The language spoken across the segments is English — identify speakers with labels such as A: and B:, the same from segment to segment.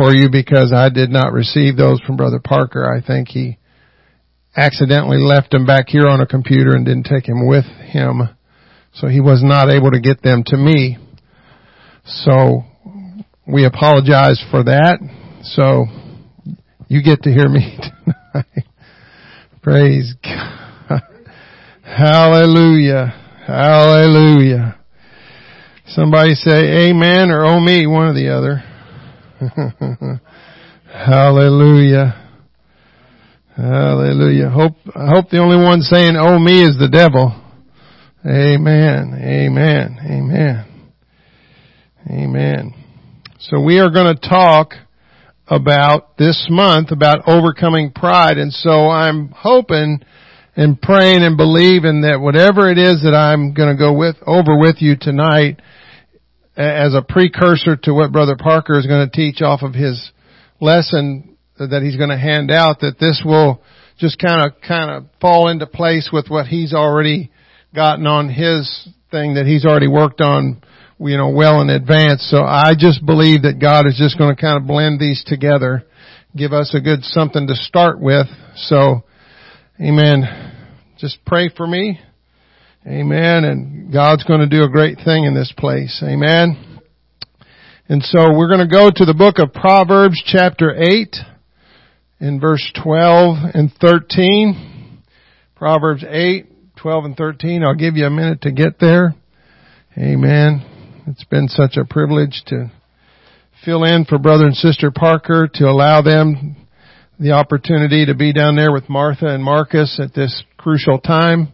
A: for you because I did not receive those from Brother Parker. I think he accidentally left them back here on a computer and didn't take them with him. So he was not able to get them to me. So we apologize for that. So you get to hear me tonight. Praise God. Hallelujah. Hallelujah. Somebody say amen or oh me, one or the other. Hallelujah. Hallelujah. Hope, I hope the only one saying oh me is the devil. Amen. Amen. Amen. Amen. So we are going to talk about this month about overcoming pride. And so I'm hoping and praying and believing that whatever it is that I'm going to go with, over with you tonight as a precursor to what Brother Parker is going to teach off of his lesson that he's going to hand out, that this will just kind of, kind of fall into place with what he's already gotten on his thing that he's already worked on you know, well in advance. So I just believe that God is just going to kind of blend these together, give us a good something to start with. So, amen. Just pray for me. Amen. And God's going to do a great thing in this place. Amen. And so we're going to go to the book of Proverbs chapter 8 in verse 12 and 13. Proverbs 8, 12 and 13. I'll give you a minute to get there. Amen. It's been such a privilege to fill in for Brother and Sister Parker, to allow them the opportunity to be down there with Martha and Marcus at this crucial time.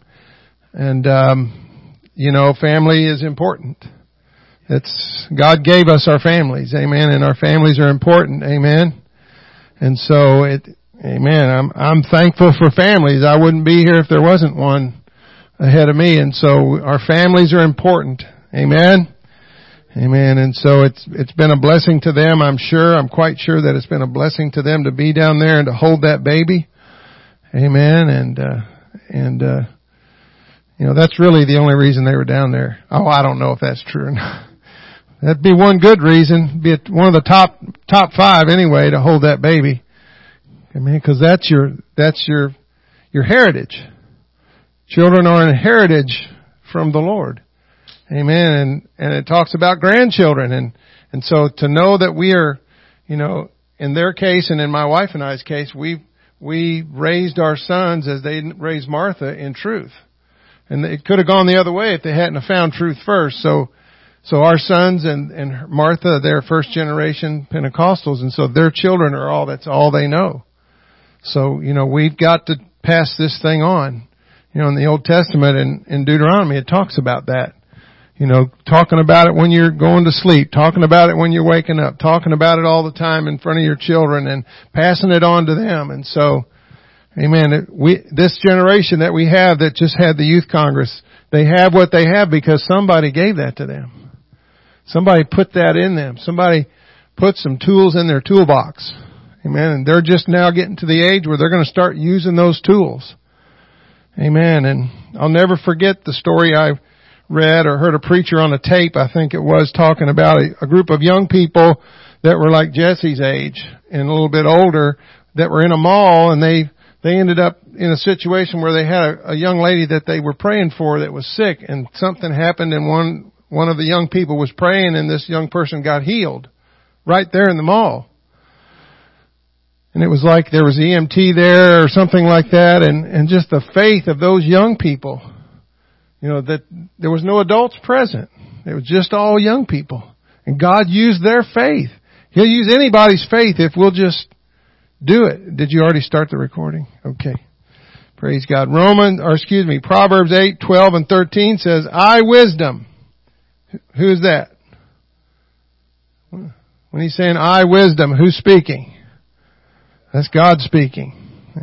A: And, um, you know, family is important. It's, God gave us our families, amen, and our families are important, amen. And so it, amen, I'm, I'm thankful for families. I wouldn't be here if there wasn't one ahead of me. And so our families are important, amen. Amen. And so it's, it's been a blessing to them. I'm sure, I'm quite sure that it's been a blessing to them to be down there and to hold that baby. Amen. And, uh, and, uh, you know, that's really the only reason they were down there. Oh, I don't know if that's true or not. That'd be one good reason, be one of the top, top five anyway to hold that baby. I mean, cause that's your, that's your, your heritage. Children are an heritage from the Lord. Amen. And, and it talks about grandchildren. And, and so to know that we are, you know, in their case and in my wife and I's case, we, we raised our sons as they raised Martha in truth. And it could have gone the other way if they hadn't found truth first. So, so our sons and, and Martha, they're first generation Pentecostals and so their children are all, that's all they know. So, you know, we've got to pass this thing on. You know, in the Old Testament and in Deuteronomy, it talks about that. You know, talking about it when you're going to sleep, talking about it when you're waking up, talking about it all the time in front of your children and passing it on to them. And so, amen, we, this generation that we have that just had the youth congress, they have what they have because somebody gave that to them. Somebody put that in them. Somebody put some tools in their toolbox. Amen. And they're just now getting to the age where they're going to start using those tools. Amen. And I'll never forget the story I read or heard a preacher on a tape, I think it was, talking about a, a group of young people that were like Jesse's age and a little bit older that were in a mall and they, they ended up in a situation where they had a, a young lady that they were praying for that was sick and something happened and one, one of the young people was praying and this young person got healed right there in the mall. And it was like there was EMT there or something like that and, and just the faith of those young people you know, that there was no adults present. It was just all young people. And God used their faith. He'll use anybody's faith if we'll just do it. Did you already start the recording? Okay. Praise God. Roman, or excuse me, Proverbs 8, 12 and 13 says, I wisdom. Who is that? When he's saying I wisdom, who's speaking? That's God speaking.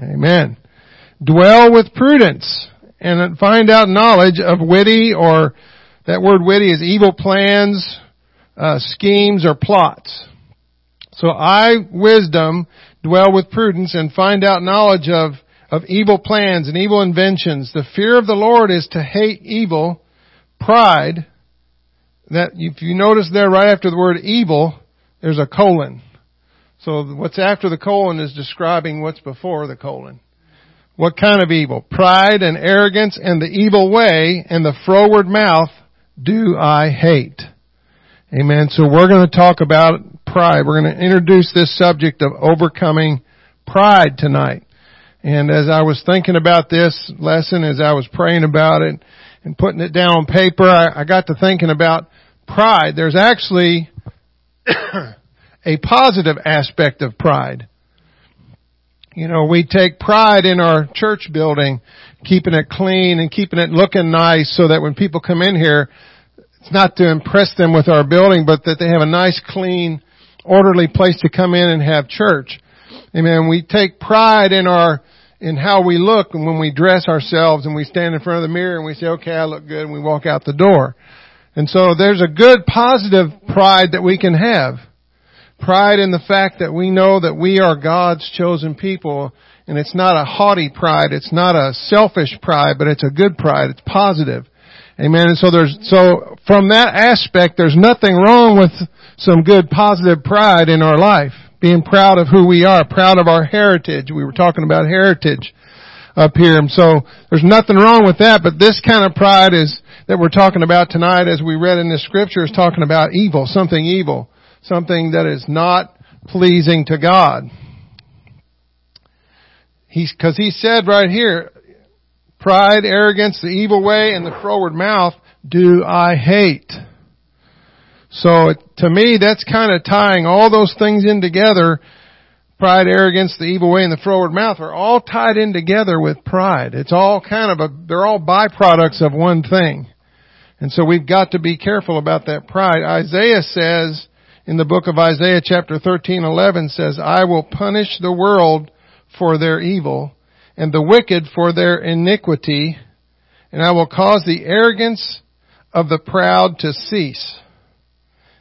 A: Amen. Dwell with prudence and find out knowledge of witty or that word witty is evil plans, uh, schemes or plots. So I, wisdom, dwell with prudence and find out knowledge of, of evil plans and evil inventions. The fear of the Lord is to hate evil, pride, that if you notice there right after the word evil, there's a colon. So what's after the colon is describing what's before the colon. What kind of evil? Pride and arrogance and the evil way and the froward mouth do I hate. Amen. So we're going to talk about pride. We're going to introduce this subject of overcoming pride tonight. And as I was thinking about this lesson, as I was praying about it and putting it down on paper, I, I got to thinking about pride. There's actually a positive aspect of pride. You know, we take pride in our church building, keeping it clean and keeping it looking nice so that when people come in here, it's not to impress them with our building, but that they have a nice, clean, orderly place to come in and have church. Amen. We take pride in our, in how we look and when we dress ourselves and we stand in front of the mirror and we say, okay, I look good and we walk out the door. And so there's a good positive pride that we can have. Pride in the fact that we know that we are God's chosen people and it's not a haughty pride, it's not a selfish pride, but it's a good pride, it's positive. Amen. And so there's, so from that aspect, there's nothing wrong with some good positive pride in our life. Being proud of who we are, proud of our heritage. We were talking about heritage up here. And so there's nothing wrong with that, but this kind of pride is, that we're talking about tonight as we read in the scripture is talking about evil, something evil something that is not pleasing to God. He's, cause he said right here, pride, arrogance, the evil way, and the froward mouth do I hate. So to me, that's kind of tying all those things in together. Pride, arrogance, the evil way, and the froward mouth are all tied in together with pride. It's all kind of a, they're all byproducts of one thing. And so we've got to be careful about that pride. Isaiah says, in the book of Isaiah chapter 13, 11 says, I will punish the world for their evil and the wicked for their iniquity and I will cause the arrogance of the proud to cease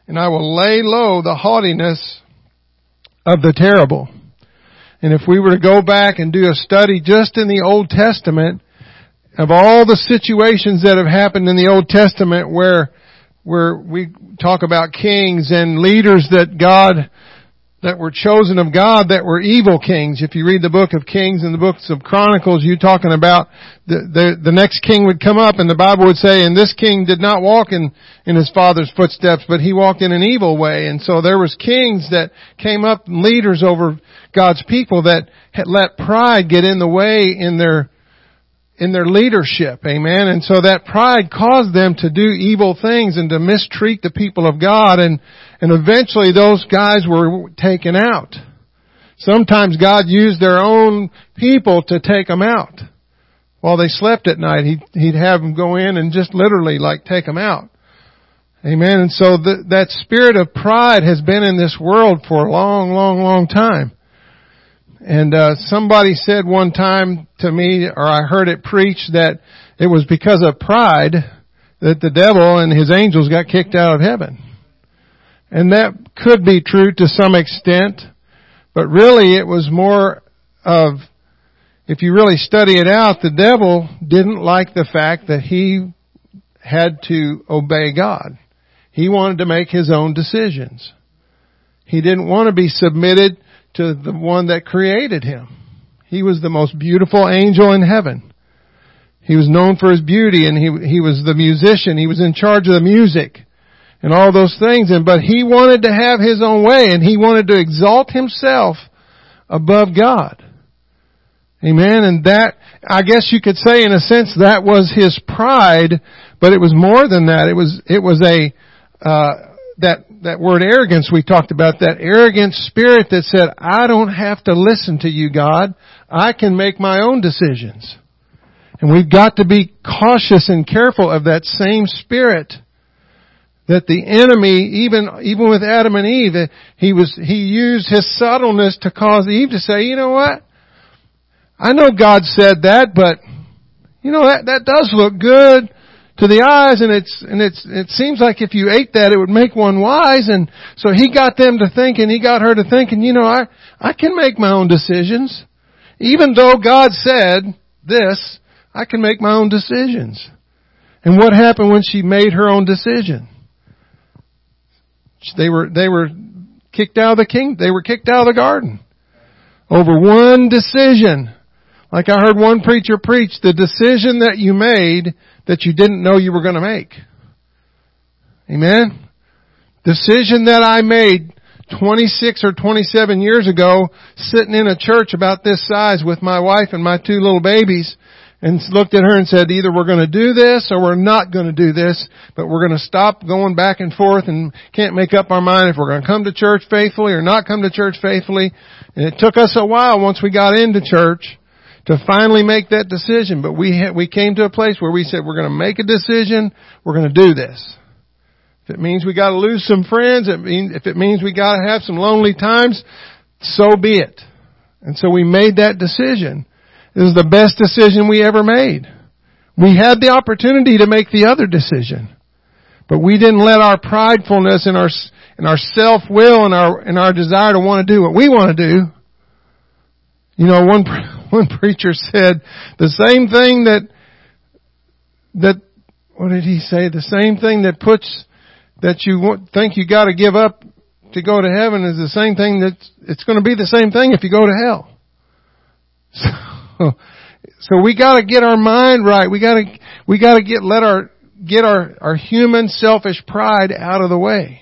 A: and I will lay low the haughtiness of the terrible. And if we were to go back and do a study just in the Old Testament of all the situations that have happened in the Old Testament where where we talk about kings and leaders that God, that were chosen of God that were evil kings. If you read the book of Kings and the books of Chronicles, you talking about the, the, the next king would come up and the Bible would say, and this king did not walk in, in his father's footsteps, but he walked in an evil way. And so there was kings that came up, leaders over God's people that had let pride get in the way in their in their leadership. Amen. And so that pride caused them to do evil things and to mistreat the people of God and, and eventually those guys were taken out. Sometimes God used their own people to take them out. While they slept at night, he'd, he'd have them go in and just literally like take them out. Amen. And so the, that spirit of pride has been in this world for a long, long, long time. And uh, somebody said one time to me, or I heard it preached, that it was because of pride that the devil and his angels got kicked out of heaven. And that could be true to some extent, but really it was more of, if you really study it out, the devil didn't like the fact that he had to obey God. He wanted to make his own decisions. He didn't want to be submitted to the one that created him. He was the most beautiful angel in heaven. He was known for his beauty and he, he was the musician. He was in charge of the music and all those things. And, but he wanted to have his own way and he wanted to exalt himself above God. Amen. And that, I guess you could say in a sense that was his pride, but it was more than that. It was, it was a, uh, that, that word arrogance we talked about, that arrogant spirit that said, I don't have to listen to you, God. I can make my own decisions. And we've got to be cautious and careful of that same spirit that the enemy, even, even with Adam and Eve, he was, he used his subtleness to cause Eve to say, you know what? I know God said that, but, you know, that, that does look good to the eyes and it's, and it's, it seems like if you ate that it would make one wise and so he got them to thinking, he got her to thinking, you know, I, I can make my own decisions. Even though God said this, I can make my own decisions. And what happened when she made her own decision? They were, they were kicked out of the king. They were kicked out of the garden over one decision. Like I heard one preacher preach, the decision that you made that you didn't know you were going to make. Amen. Decision that I made 26 or 27 years ago, sitting in a church about this size with my wife and my two little babies, and looked at her and said, either we're going to do this or we're not going to do this, but we're going to stop going back and forth and can't make up our mind if we're going to come to church faithfully or not come to church faithfully. And it took us a while once we got into church to finally make that decision, but we ha- we came to a place where we said we're going to make a decision, we're going to do this. If it means we got to lose some friends, it means, if it means we got to have some lonely times, so be it. And so we made that decision. Was the best decision we ever made. We had the opportunity to make the other decision. But we didn't let our pridefulness and our, and our self-will and our, and our desire to want to do what we want to do. You know, one, one preacher said the same thing that, that, what did he say? The same thing that puts, that you think you gotta give up to go to heaven is the same thing that it's going to be the same thing if you go to hell. So, so we gotta get our mind right. We gotta, we gotta get, let our, get our, our human selfish pride out of the way.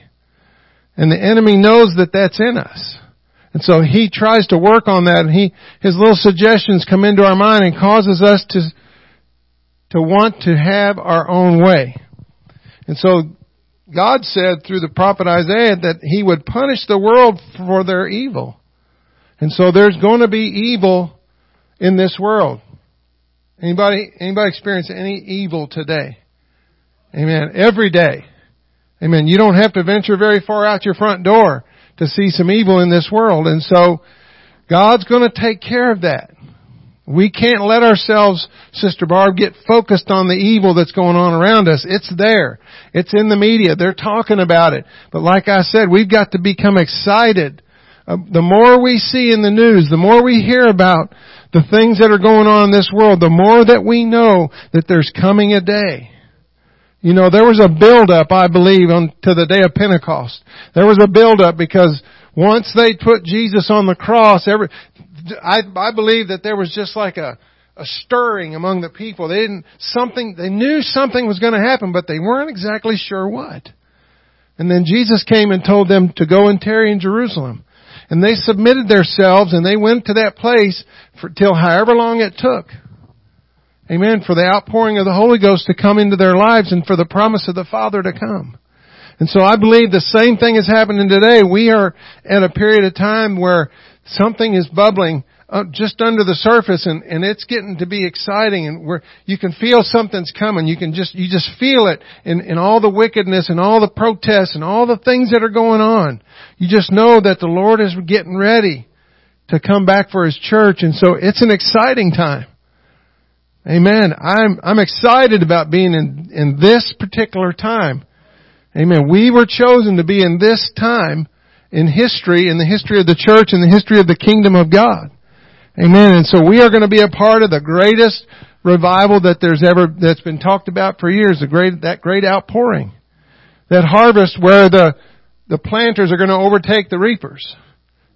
A: And the enemy knows that that's in us. And so he tries to work on that and he, his little suggestions come into our mind and causes us to, to want to have our own way. And so God said through the prophet Isaiah that he would punish the world for their evil. And so there's going to be evil in this world. Anybody, anybody experience any evil today? Amen. Every day. Amen. You don't have to venture very far out your front door to see some evil in this world. And so, God's gonna take care of that. We can't let ourselves, Sister Barb, get focused on the evil that's going on around us. It's there. It's in the media. They're talking about it. But like I said, we've got to become excited. Uh, the more we see in the news, the more we hear about the things that are going on in this world, the more that we know that there's coming a day. You know, there was a build-up, I believe, on to the day of Pentecost. There was a build-up because once they put Jesus on the cross, every, I, I believe that there was just like a, a stirring among the people. They didn't, something, they knew something was going to happen, but they weren't exactly sure what. And then Jesus came and told them to go and tarry in Jerusalem. And they submitted themselves and they went to that place for till however long it took. Amen. For the outpouring of the Holy Ghost to come into their lives and for the promise of the Father to come. And so I believe the same thing is happening today. We are at a period of time where something is bubbling uh, just under the surface and, and it's getting to be exciting and where you can feel something's coming. You can just, you just feel it in, in all the wickedness and all the protests and all the things that are going on. You just know that the Lord is getting ready to come back for His church and so it's an exciting time. Amen. I'm, I'm excited about being in, in this particular time. Amen. We were chosen to be in this time in history, in the history of the church, in the history of the kingdom of God. Amen. And so we are going to be a part of the greatest revival that there's ever, that's been talked about for years, the great, that great outpouring. That harvest where the, the planters are going to overtake the reapers.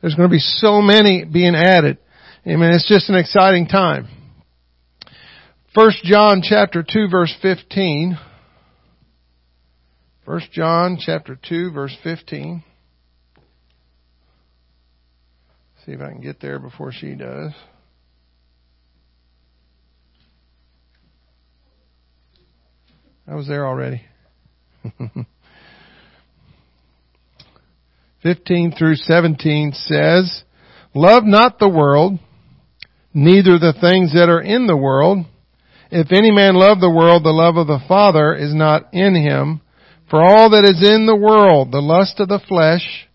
A: There's going to be so many being added. Amen. It's just an exciting time. First John chapter 2 verse 15. First John chapter 2 verse 15. See if I can get there before she does. I was there already. 15 through 17 says, Love not the world, neither the things that are in the world. If any man love the world, the love of the Father is not in him. For all that is in the world, the lust of the flesh,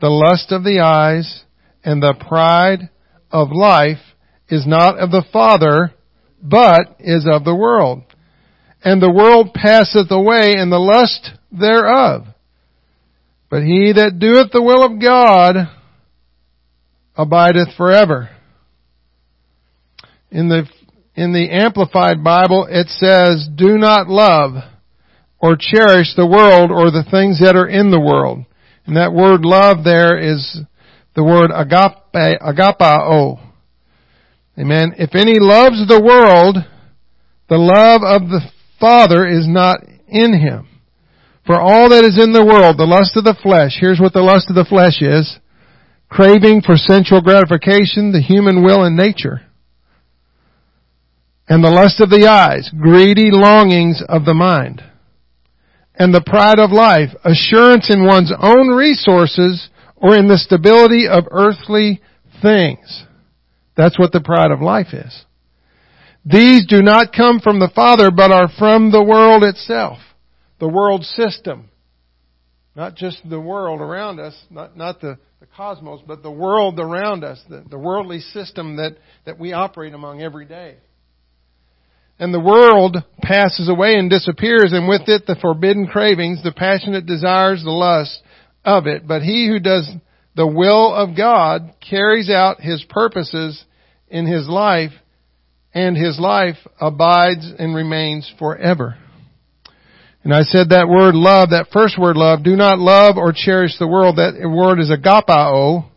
A: the lust of the eyes, and the pride of life is not of the Father, but is of the world. And the world passeth away and the lust thereof. But he that doeth the will of God abideth forever. In the, in the Amplified Bible it says, do not love or cherish the world or the things that are in the world. And that word love there is the word agape, agapao. Amen. If any loves the world, the love of the Father is not in him. For all that is in the world, the lust of the flesh, here's what the lust of the flesh is. Craving for sensual gratification, the human will and nature. And the lust of the eyes, greedy longings of the mind. And the pride of life, assurance in one's own resources or in the stability of earthly things. That's what the pride of life is. These do not come from the Father, but are from the world itself the world system. Not just the world around us, not, not the, the cosmos, but the world around us, the, the worldly system that, that we operate among every day. And the world passes away and disappears, and with it the forbidden cravings, the passionate desires, the lust of it. But he who does the will of God carries out his purposes in his life, and his life abides and remains forever. And I said that word love, that first word love, do not love or cherish the world. That word is agapao,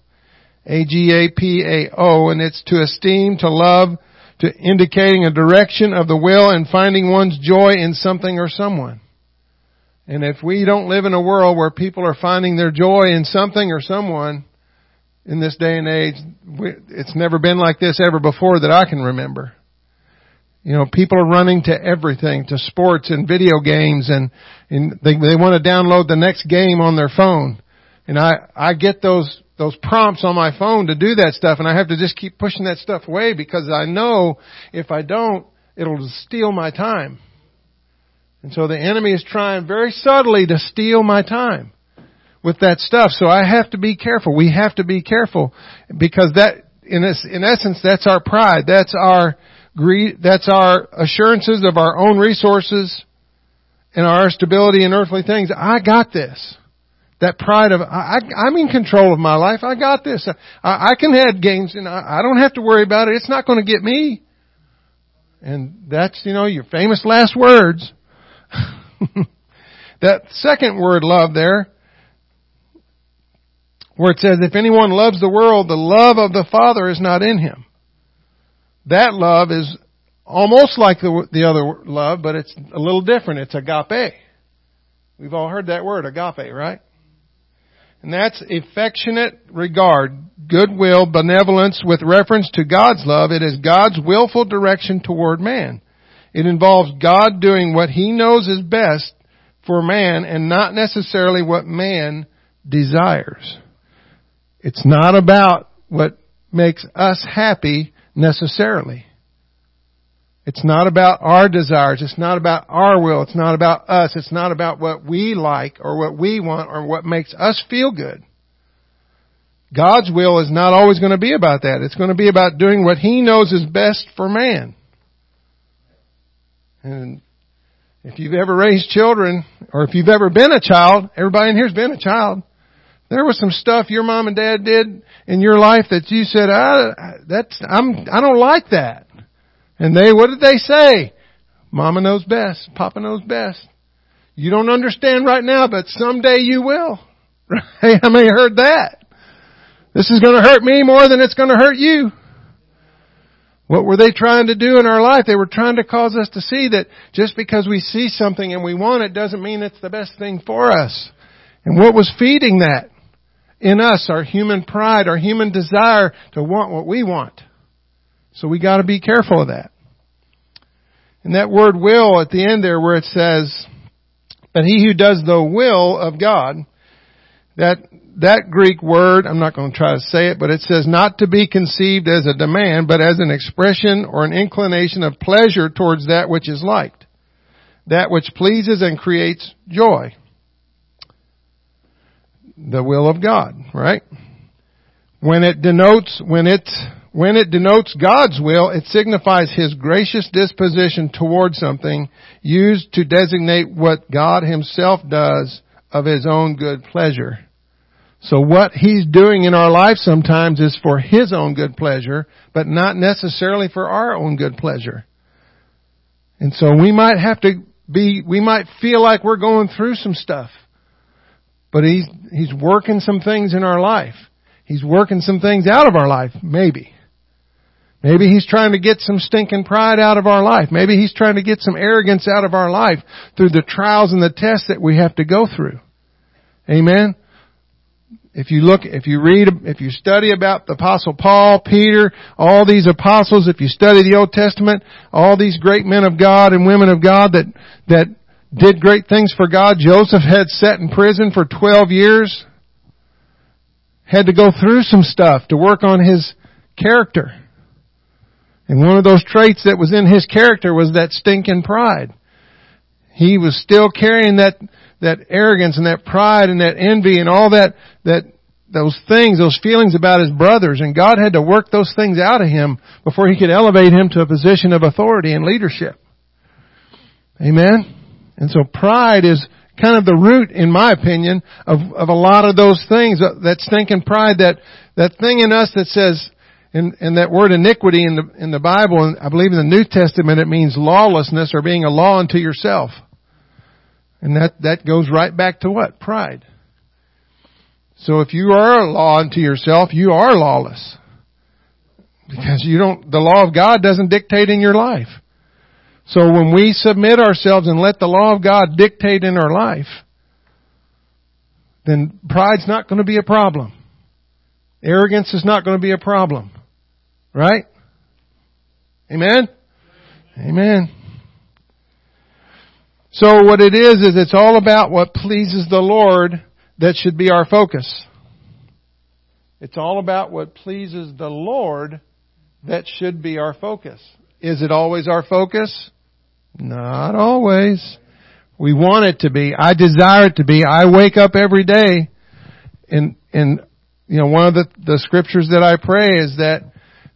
A: A-G-A-P-A-O, and it's to esteem, to love, to indicating a direction of the will and finding one's joy in something or someone. And if we don't live in a world where people are finding their joy in something or someone in this day and age, it's never been like this ever before that I can remember. You know, people are running to everything, to sports and video games and, and they, they want to download the next game on their phone. And I, I get those, those prompts on my phone to do that stuff and I have to just keep pushing that stuff away because I know if I don't, it'll steal my time. And so the enemy is trying very subtly to steal my time with that stuff. So I have to be careful. We have to be careful because that, in, in essence, that's our pride. That's our, greed, that's our assurances of our own resources and our stability in earthly things. I got this. That pride of, I, am in control of my life. I got this. I, I can have gains and I, I don't have to worry about it. It's not going to get me. And that's, you know, your famous last words. that second word love there, where it says, if anyone loves the world, the love of the Father is not in him. That love is almost like the, the other love, but it's a little different. It's agape. We've all heard that word, agape, right? And that's affectionate regard, goodwill, benevolence with reference to God's love. It is God's willful direction toward man. It involves God doing what He knows is best for man and not necessarily what man desires. It's not about what makes us happy necessarily. It's not about our desires. It's not about our will. It's not about us. It's not about what we like or what we want or what makes us feel good. God's will is not always going to be about that. It's going to be about doing what He knows is best for man. And if you've ever raised children, or if you've ever been a child, everybody in here's been a child. There was some stuff your mom and dad did in your life that you said, I, that's, I'm, I don't like that. And they, what did they say? Mama knows best. Papa knows best. You don't understand right now, but someday you will. Right? How many heard that? This is going to hurt me more than it's going to hurt you. What were they trying to do in our life? They were trying to cause us to see that just because we see something and we want it doesn't mean it's the best thing for us. And what was feeding that? in us, our human pride, our human desire to want what we want. So we gotta be careful of that. And that word will at the end there where it says, but he who does the will of God, that, that Greek word, I'm not going to try to say it, but it says not to be conceived as a demand, but as an expression or an inclination of pleasure towards that which is liked. That which pleases and creates joy the will of God, right? When it denotes, when it, when it denotes God's will, it signifies His gracious disposition toward something used to designate what God Himself does of His own good pleasure. So what He's doing in our life sometimes is for His own good pleasure, but not necessarily for our own good pleasure. And so we might have to be, we might feel like we're going through some stuff. but he's, he's working some things in our life. He's working some things out of our life, maybe. Maybe he's trying to get some stinking pride out of our life. Maybe he's trying to get some arrogance out of our life through the trials and the tests that we have to go through. Amen. If you look, if you read, if you study about the apostle Paul, Peter, all these apostles, if you study the Old Testament, all these great men of God and women of God that, that did great things for God. Joseph had sat in prison for 12 years. Had to go through some stuff to work on his character. And one of those traits that was in his character was that stinking pride. He was still carrying that, that arrogance and that pride and that envy and all that, that, those things, those feelings about his brothers. And God had to work those things out of him before he could elevate him to a position of authority and leadership. Amen? And so pride is kind of the root, in my opinion, of, of a lot of those things, that stinking pride, that, that thing in us that says, and, and that word iniquity in the, in the Bible, and I believe in the New Testament, it means lawlessness or being a law unto yourself. And that, that goes right back to what? Pride. So if you are a law unto yourself, you are lawless. Because you don't, the law of God doesn't dictate in your life. So when we submit ourselves and let the law of God dictate in our life, then pride's not going to be a problem. Arrogance is not going to be a problem. Right? Amen? Amen. So what it is, is it's all about what pleases the Lord that should be our focus. It's all about what pleases the Lord that should be our focus. Is it always our focus? Not always. We want it to be. I desire it to be. I wake up every day and, and, you know, one of the, the scriptures that I pray is that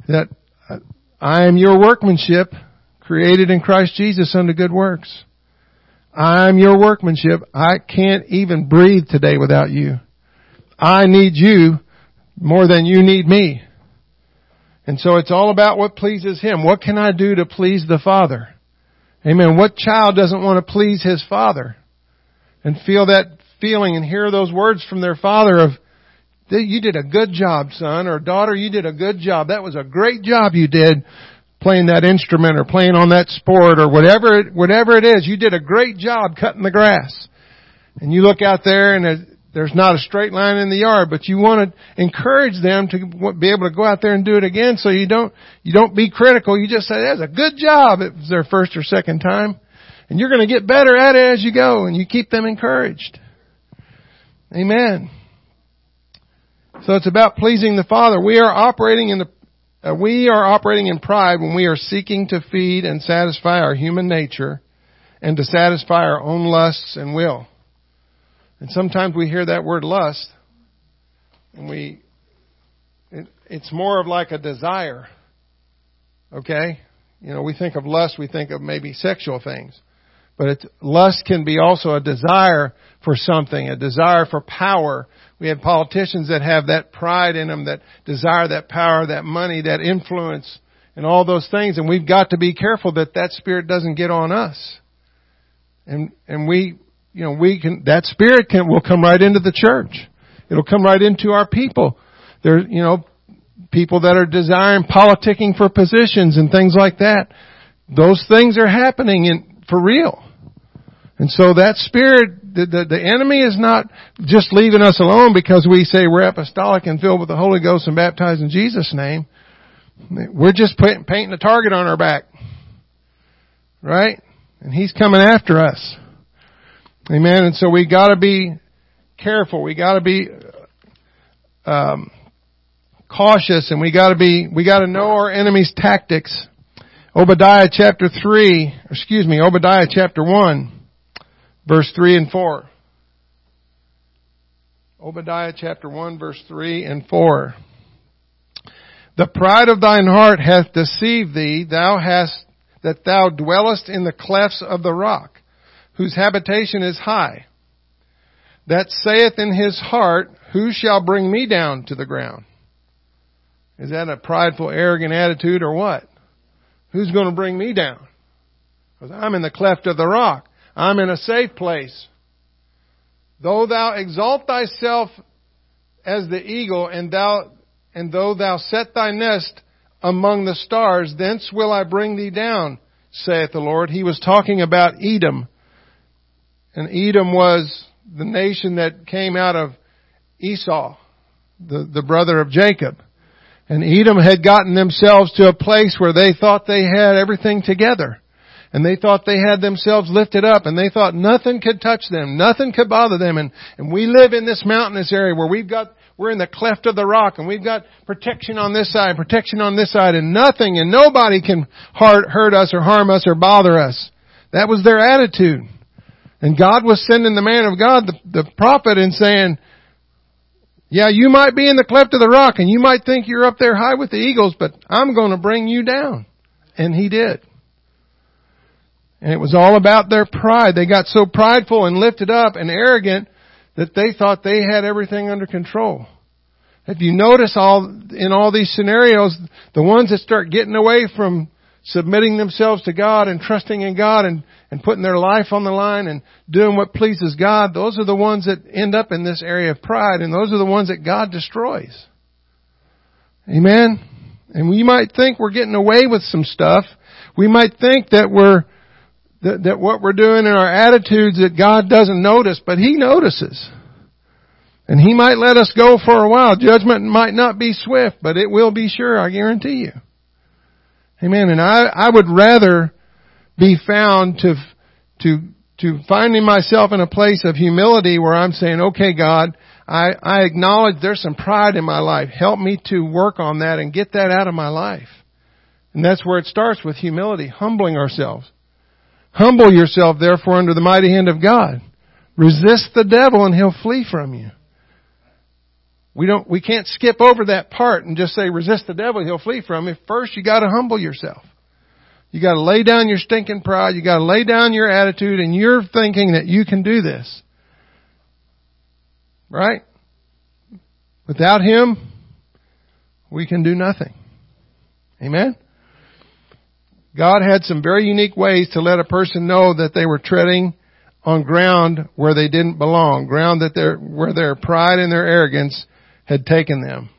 A: that I am your workmanship created in Christ Jesus unto good works. I'm your workmanship. I can't even breathe today without you. I need you more than you need me. And so it's all about what pleases Him. What can I do to please the Father? Amen. What child doesn't want to please his father? And feel that feeling and hear those words from their father of, you did a good job, son, or daughter, you did a good job. That was a great job you did playing that instrument or playing on that sport or whatever, whatever it is. You did a great job cutting the grass. And you look out there and there's not a straight line in the yard, but you want to encourage them to be able to go out there and do it again so you don't, you don't be critical. You just say, that's a good job. It was their first or second time. And you're going to get better at it as you go and you keep them encouraged. Amen. So it's about pleasing the Father. We are operating in the uh, we are operating in pride when we are seeking to feed and satisfy our human nature and to satisfy our own lusts and will. And sometimes we hear that word lust and we it, it's more of like a desire. Okay? You know, we think of lust, we think of maybe sexual things. But lust can be also a desire for something, a desire for power, we have politicians that have that pride in them, that desire that power, that money, that influence, and all those things. And we've got to be careful that that spirit doesn't get on us. And, and we, you know, we can, that spirit can, will come right into the church. It'll come right into our people. There, you know, people that are desiring politicking for positions and things like that. Those things are happening in, for real. And so that spirit the, the, the enemy is not just leaving us alone because we say we're apostolic and filled with the Holy Ghost and baptized in Jesus' name. We're just put, painting a target on our back. Right? And he's coming after us. Amen. And so we gotta be careful. We gotta be, um, cautious and we gotta be, we gotta know our enemy's tactics. Obadiah chapter 3, excuse me, Obadiah chapter 1. Verse 3 and 4. Obadiah chapter 1 verse 3 and 4. The pride of thine heart hath deceived thee, thou hast, that thou dwellest in the clefts of the rock, whose habitation is high. That saith in his heart, who shall bring me down to the ground? Is that a prideful, arrogant attitude or what? Who's going to bring me down? Because I'm in the cleft of the rock. I'm in a safe place. Though thou exalt thyself as the eagle, and thou, and though thou set thy nest among the stars, thence will I bring thee down, saith the Lord. He was talking about Edom. And Edom was the nation that came out of Esau, the, the brother of Jacob. And Edom had gotten themselves to a place where they thought they had everything together. And they thought they had themselves lifted up and they thought nothing could touch them, nothing could bother them. And, and we live in this mountainous area where we've got, we're in the cleft of the rock and we've got protection on this side, protection on this side and nothing and nobody can hurt hurt us or harm us or bother us. That was their attitude. And God was sending the man of God, the, the prophet, and saying, yeah, you might be in the cleft of the rock and you might think you're up there high with the eagles, but I'm going to bring you down. And he did. And it was all about their pride. They got so prideful and lifted up and arrogant that they thought they had everything under control. If you notice all, in all these scenarios, the ones that start getting away from submitting themselves to God and trusting in God and, and putting their life on the line and doing what pleases God, those are the ones that end up in this area of pride and those are the ones that God destroys. Amen? And we might think we're getting away with some stuff. We might think that we're, that, that what we're doing in our attitudes that God doesn't notice, but He notices. And He might let us go for a while. Judgment might not be swift, but it will be sure, I guarantee you. Amen. And I, I would rather be found to, to, to finding myself in a place of humility where I'm saying, okay, God, I, I acknowledge there's some pride in my life. Help me to work on that and get that out of my life. And that's where it starts with humility, humbling ourselves. Humble yourself therefore under the mighty hand of God. Resist the devil and he'll flee from you. We don't, we can't skip over that part and just say resist the devil, he'll flee from you. First you gotta humble yourself. You gotta lay down your stinking pride, you gotta lay down your attitude and you're thinking that you can do this. Right? Without him, we can do nothing. Amen? God had some very unique ways to let a person know that they were treading on ground where they didn't belong, ground that their, where their pride and their arrogance had taken them.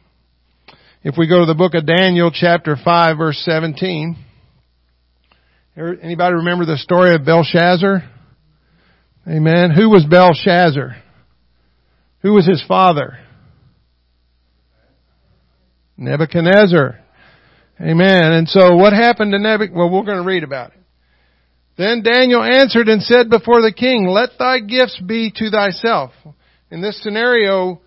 A: If we go to the book of Daniel chapter 5 verse 17, anybody remember the story of Belshazzar? Amen. Who was Belshazzar? Who was his father? Nebuchadnezzar. Amen. And so what happened to Nebuchadnezzar? Well, we're going to read about it. Then Daniel answered and said before the king, let thy gifts be to thyself. In this scenario,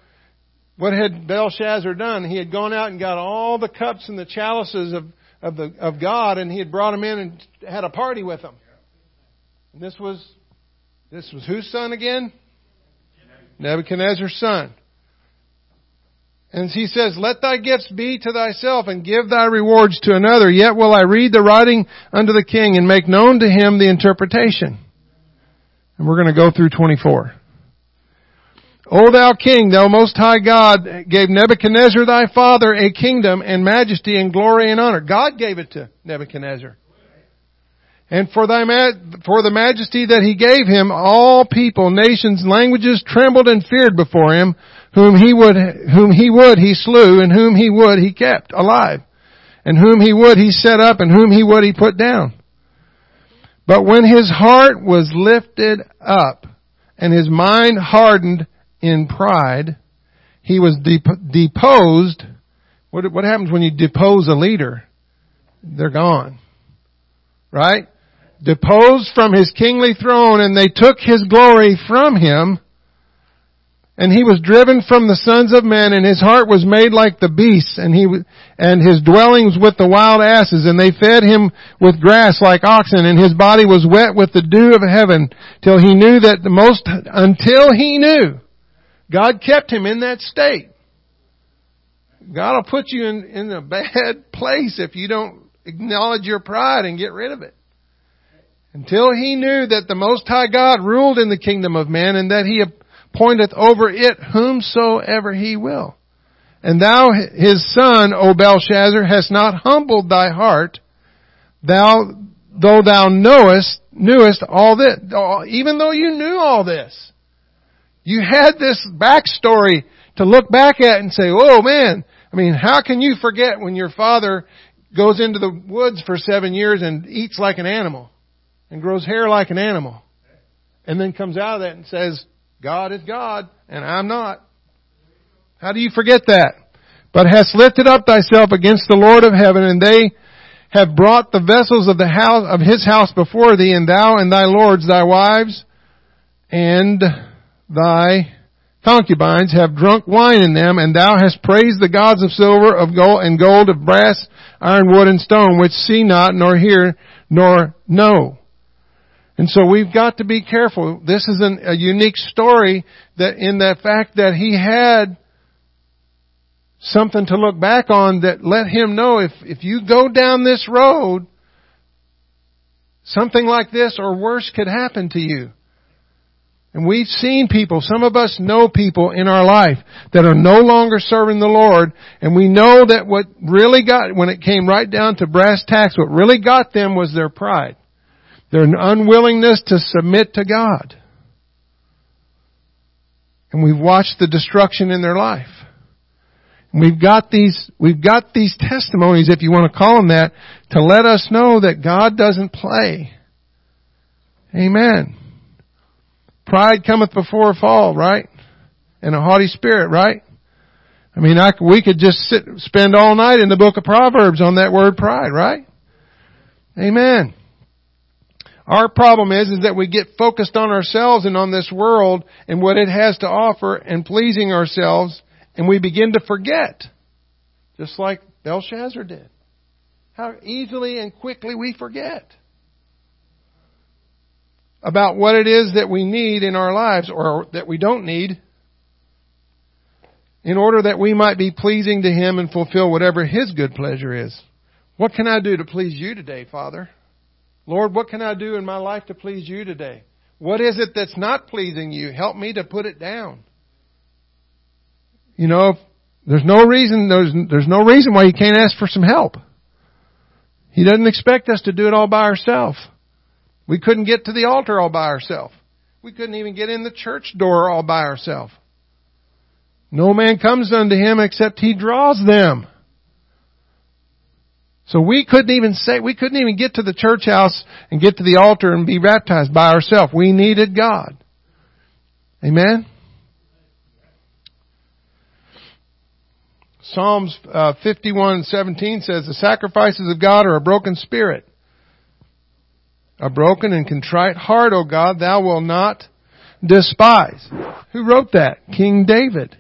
A: what had Belshazzar done? He had gone out and got all the cups and the chalices of, of, the, of God and he had brought them in and had a party with them. And this was, this was whose son again? Nebuchadnezzar's son. And he says, Let thy gifts be to thyself and give thy rewards to another. Yet will I read the writing unto the king and make known to him the interpretation. And we're going to go through 24. O thou king, thou most high God, gave Nebuchadnezzar thy father a kingdom and majesty and glory and honor. God gave it to Nebuchadnezzar. And for thy for the majesty that he gave him, all people, nations, languages trembled and feared before him whom he would, whom he would he slew, and whom he would he kept alive, and whom he would he set up, and whom he would he put down. But when his heart was lifted up, and his mind hardened in pride, he was deposed. What, what happens when you depose a leader? They're gone. Right? Deposed from his kingly throne and they took his glory from him and he was driven from the sons of men, and his heart was made like the beasts, and he, and his dwellings with the wild asses, and they fed him with grass like oxen, and his body was wet with the dew of heaven, till he knew that the most, until he knew, God kept him in that state. God will put you in, in a bad place if you don't acknowledge your pride and get rid of it. Until he knew that the Most High God ruled in the kingdom of men and that he appointeth over it whomsoever he will. And thou, his son, O Belshazzar, hast not humbled thy heart, thou, though thou knowest, knewest all this, even though you knew all this. You had this backstory to look back at and say, oh man, I mean, how can you forget when your father goes into the woods for seven years and eats like an animal and grows hair like an animal and then comes out of that and says, God is God and I'm not. How do you forget that? But hast lifted up thyself against the Lord of heaven and they have brought the vessels of the house, of his house before thee and thou and thy lords, thy wives and thy concubines have drunk wine in them, and thou hast praised the gods of silver, of gold, and gold, of brass, iron, wood, and stone, which see not, nor hear, nor know. And so we've got to be careful. This is an, a unique story that in the fact that he had something to look back on that let him know if, if you go down this road, something like this or worse could happen to you. And we've seen people, some of us know people in our life that are no longer serving the Lord, and we know that what really got, when it came right down to brass tacks, what really got them was their pride. Their unwillingness to submit to God. And we've watched the destruction in their life. And we've got these, we've got these testimonies, if you want to call them that, to let us know that God doesn't play. Amen. Pride cometh before a fall, right? And a haughty spirit, right? I mean, I, we could just sit, spend all night in the book of Proverbs on that word pride, right? Amen. Our problem is, is that we get focused on ourselves and on this world and what it has to offer and pleasing ourselves and we begin to forget. Just like Belshazzar did. How easily and quickly we forget about what it is that we need in our lives or that we don't need in order that we might be pleasing to Him and fulfill whatever His good pleasure is. What can I do to please you today, Father? Lord, what can I do in my life to please you today? What is it that's not pleasing you? Help me to put it down. You know, there's no reason, there's, there's no reason why you can't ask for some help. He doesn't expect us to do it all by ourselves. We couldn't get to the altar all by ourselves. We couldn't even get in the church door all by ourselves. No man comes unto him except he draws them. So we couldn't even say, we couldn't even get to the church house and get to the altar and be baptized by ourselves. We needed God. Amen? Psalms uh, 51 17 says, The sacrifices of God are a broken spirit a broken and contrite heart, O God, thou wilt not despise. Who wrote that? King David.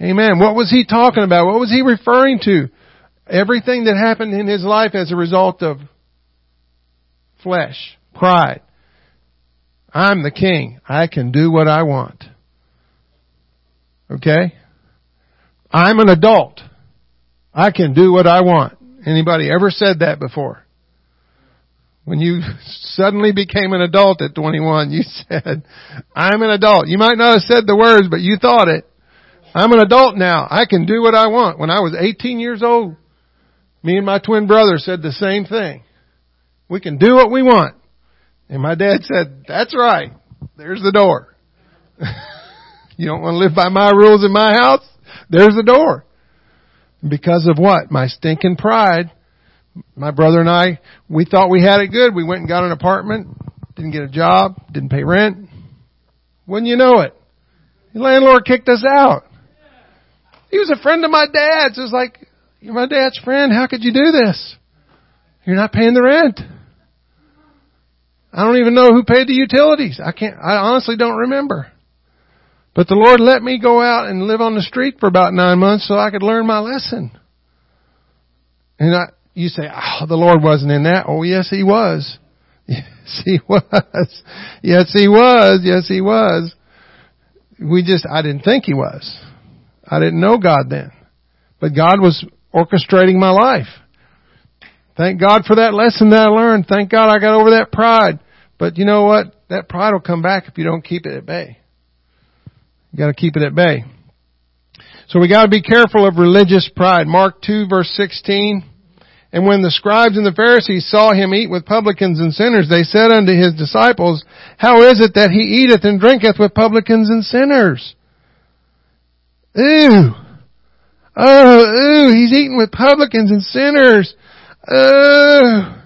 A: Amen. What was he talking about? What was he referring to? Everything that happened in his life as a result of flesh, pride. I'm the king. I can do what I want. Okay? I'm an adult. I can do what I want. Anybody ever said that before? When you suddenly became an adult at 21, you said, I'm an adult. You might not have said the words, but you thought it. I'm an adult now. I can do what I want. When I was 18 years old, me and my twin brother said the same thing. We can do what we want. And my dad said, that's right. There's the door. you don't want to live by my rules in my house? There's the door. Because of what? My stinking pride my brother and I, we thought we had it good. We went and got an apartment, didn't get a job, didn't pay rent. Wouldn't you know it? The landlord kicked us out. He was a friend of my dad's. It was like, you're my dad's friend. How could you do this? You're not paying the rent. I don't even know who paid the utilities. I can't, I honestly don't remember. But the Lord let me go out and live on the street for about nine months so I could learn my lesson. And I, you say, oh, the Lord wasn't in that. Oh, yes, He was. Yes, He was. Yes, He was. Yes, He was. We just, I didn't think He was. I didn't know God then. But God was orchestrating my life. Thank God for that lesson that I learned. Thank God I got over that pride. But you know what? That pride will come back if you don't keep it at bay. You gotta keep it at bay. So we gotta be careful of religious pride. Mark 2 verse 16. And when the scribes and the Pharisees saw him eat with publicans and sinners, they said unto his disciples, How is it that he eateth and drinketh with publicans and sinners? Ew! Oh, ew, he's eating with publicans and sinners. Oh.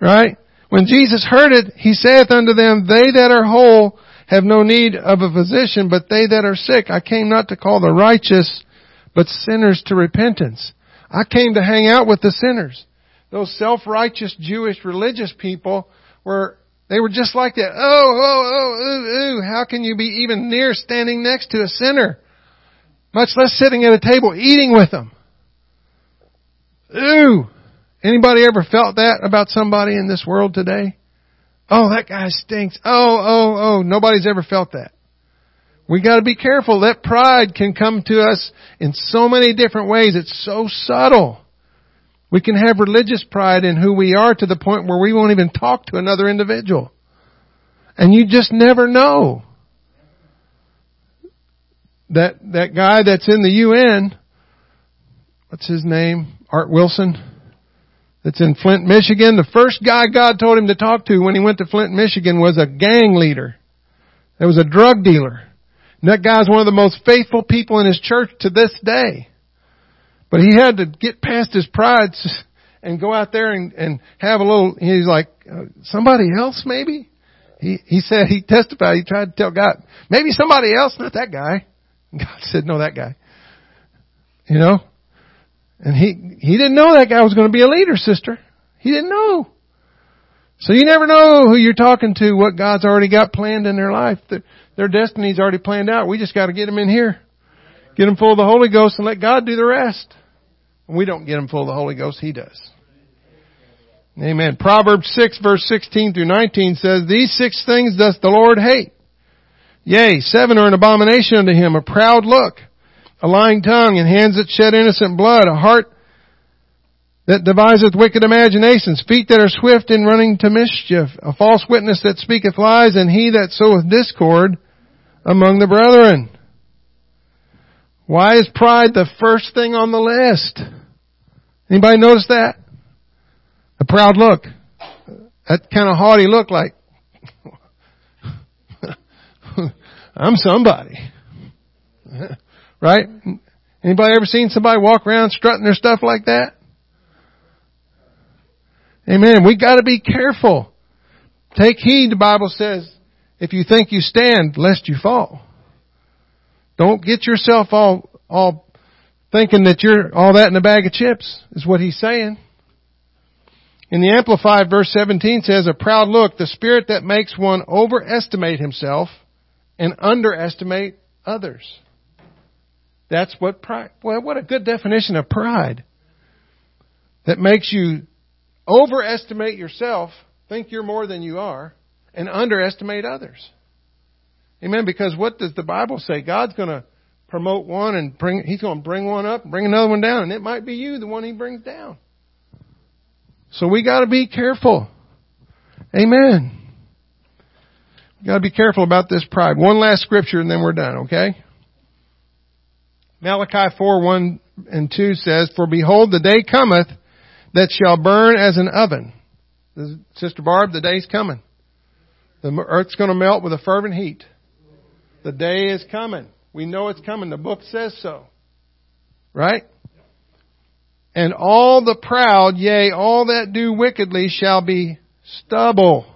A: Right? When Jesus heard it, he saith unto them, They that are whole have no need of a physician, but they that are sick. I came not to call the righteous, but sinners to repentance. I came to hang out with the sinners. Those self-righteous Jewish religious people were, they were just like that. Oh, oh, oh, ooh, ooh, how can you be even near standing next to a sinner? Much less sitting at a table eating with them. Ooh. Anybody ever felt that about somebody in this world today? Oh, that guy stinks. Oh, oh, oh. Nobody's ever felt that. We gotta be careful. That pride can come to us in so many different ways. It's so subtle. We can have religious pride in who we are to the point where we won't even talk to another individual. And you just never know. That, that guy that's in the UN, what's his name? Art Wilson? That's in Flint, Michigan. The first guy God told him to talk to when he went to Flint, Michigan was a gang leader. There was a drug dealer. And that guy's one of the most faithful people in his church to this day. But he had to get past his pride and go out there and, and have a little, he's like, uh, somebody else maybe? He, he said, he testified, he tried to tell God, maybe somebody else, not that guy. God said, no, that guy. You know? And he, he didn't know that guy was going to be a leader, sister. He didn't know. So you never know who you're talking to, what God's already got planned in their life. Their destiny's already planned out. We just got to get them in here. Get them full of the Holy Ghost and let God do the rest. we don't get them full of the Holy Ghost, He does. Amen. Proverbs 6 verse 16 through 19 says, These six things does the Lord hate. Yea, seven are an abomination unto Him, a proud look, a lying tongue, and hands that shed innocent blood, a heart that deviseth wicked imaginations, feet that are swift in running to mischief, a false witness that speaketh lies, and he that soweth discord among the brethren. Why is pride the first thing on the list? Anybody notice that? A proud look. That kind of haughty look like, I'm somebody. right? Anybody ever seen somebody walk around strutting their stuff like that? Amen. We gotta be careful. Take heed, the Bible says, if you think you stand, lest you fall. Don't get yourself all, all thinking that you're all that in a bag of chips, is what he's saying. In the Amplified, verse 17 says, a proud look, the spirit that makes one overestimate himself and underestimate others. That's what pride, well, what a good definition of pride. That makes you overestimate yourself, think you're more than you are, and underestimate others. Amen. Because what does the Bible say? God's going to promote one and bring, He's going to bring one up bring another one down, and it might be you, the one He brings down. So we got to be careful. Amen. We got to be careful about this pride. One last scripture, and then we're done. Okay. Malachi 4, 1 and 2 says, For behold, the day cometh that shall burn as an oven. Sister Barb, the day's coming. The earth's to melt with a fervent heat. The day is coming. We know it's coming. The book says so. Right? And all the proud, yea, all that do wickedly shall be stubble.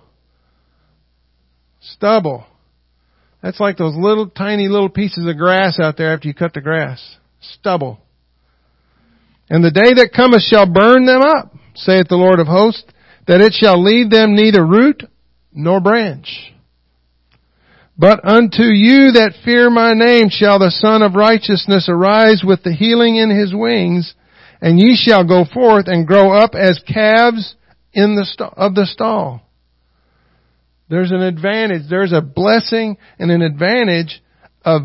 A: Stubble. That's like those little tiny little pieces of grass out there after you cut the grass. Stubble. And the day that cometh shall burn them up, saith the Lord of hosts, that it shall leave them neither root nor branch. But unto you that fear my name shall the Son of Righteousness arise with the healing in his wings, and ye shall go forth and grow up as calves in the st- of the stall. There's an advantage, there's a blessing and an advantage of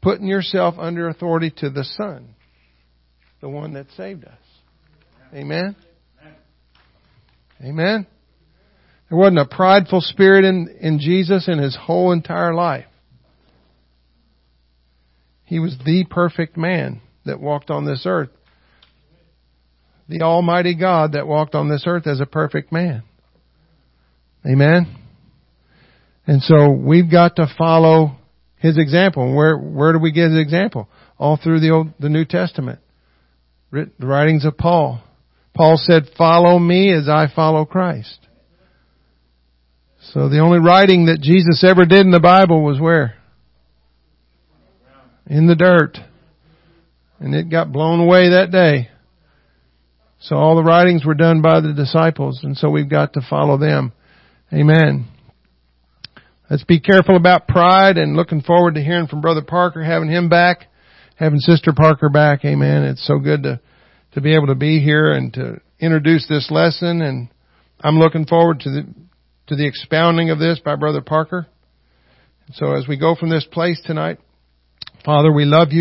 A: putting yourself under authority to the Son the one that saved us. Amen? Amen? There wasn't a prideful spirit in, in Jesus in his whole entire life. He was the perfect man that walked on this earth. the Almighty God that walked on this earth as a perfect man. Amen? And so we've got to follow his example. Where, where do we get his example? All through the Old, the New Testament. The writings of Paul. Paul said, follow me as I follow Christ. So the only writing that Jesus ever did in the Bible was where? In the dirt. And it got blown away that day. So all the writings were done by the disciples, and so we've got to follow them. Amen. Let's be careful about pride and looking forward to hearing from Brother Parker, having him back, having Sister Parker back. Amen. It's so good to, to be able to be here and to introduce this lesson and I'm looking forward to the, to the expounding of this by Brother Parker. So as we go from this place tonight, Father, we love you.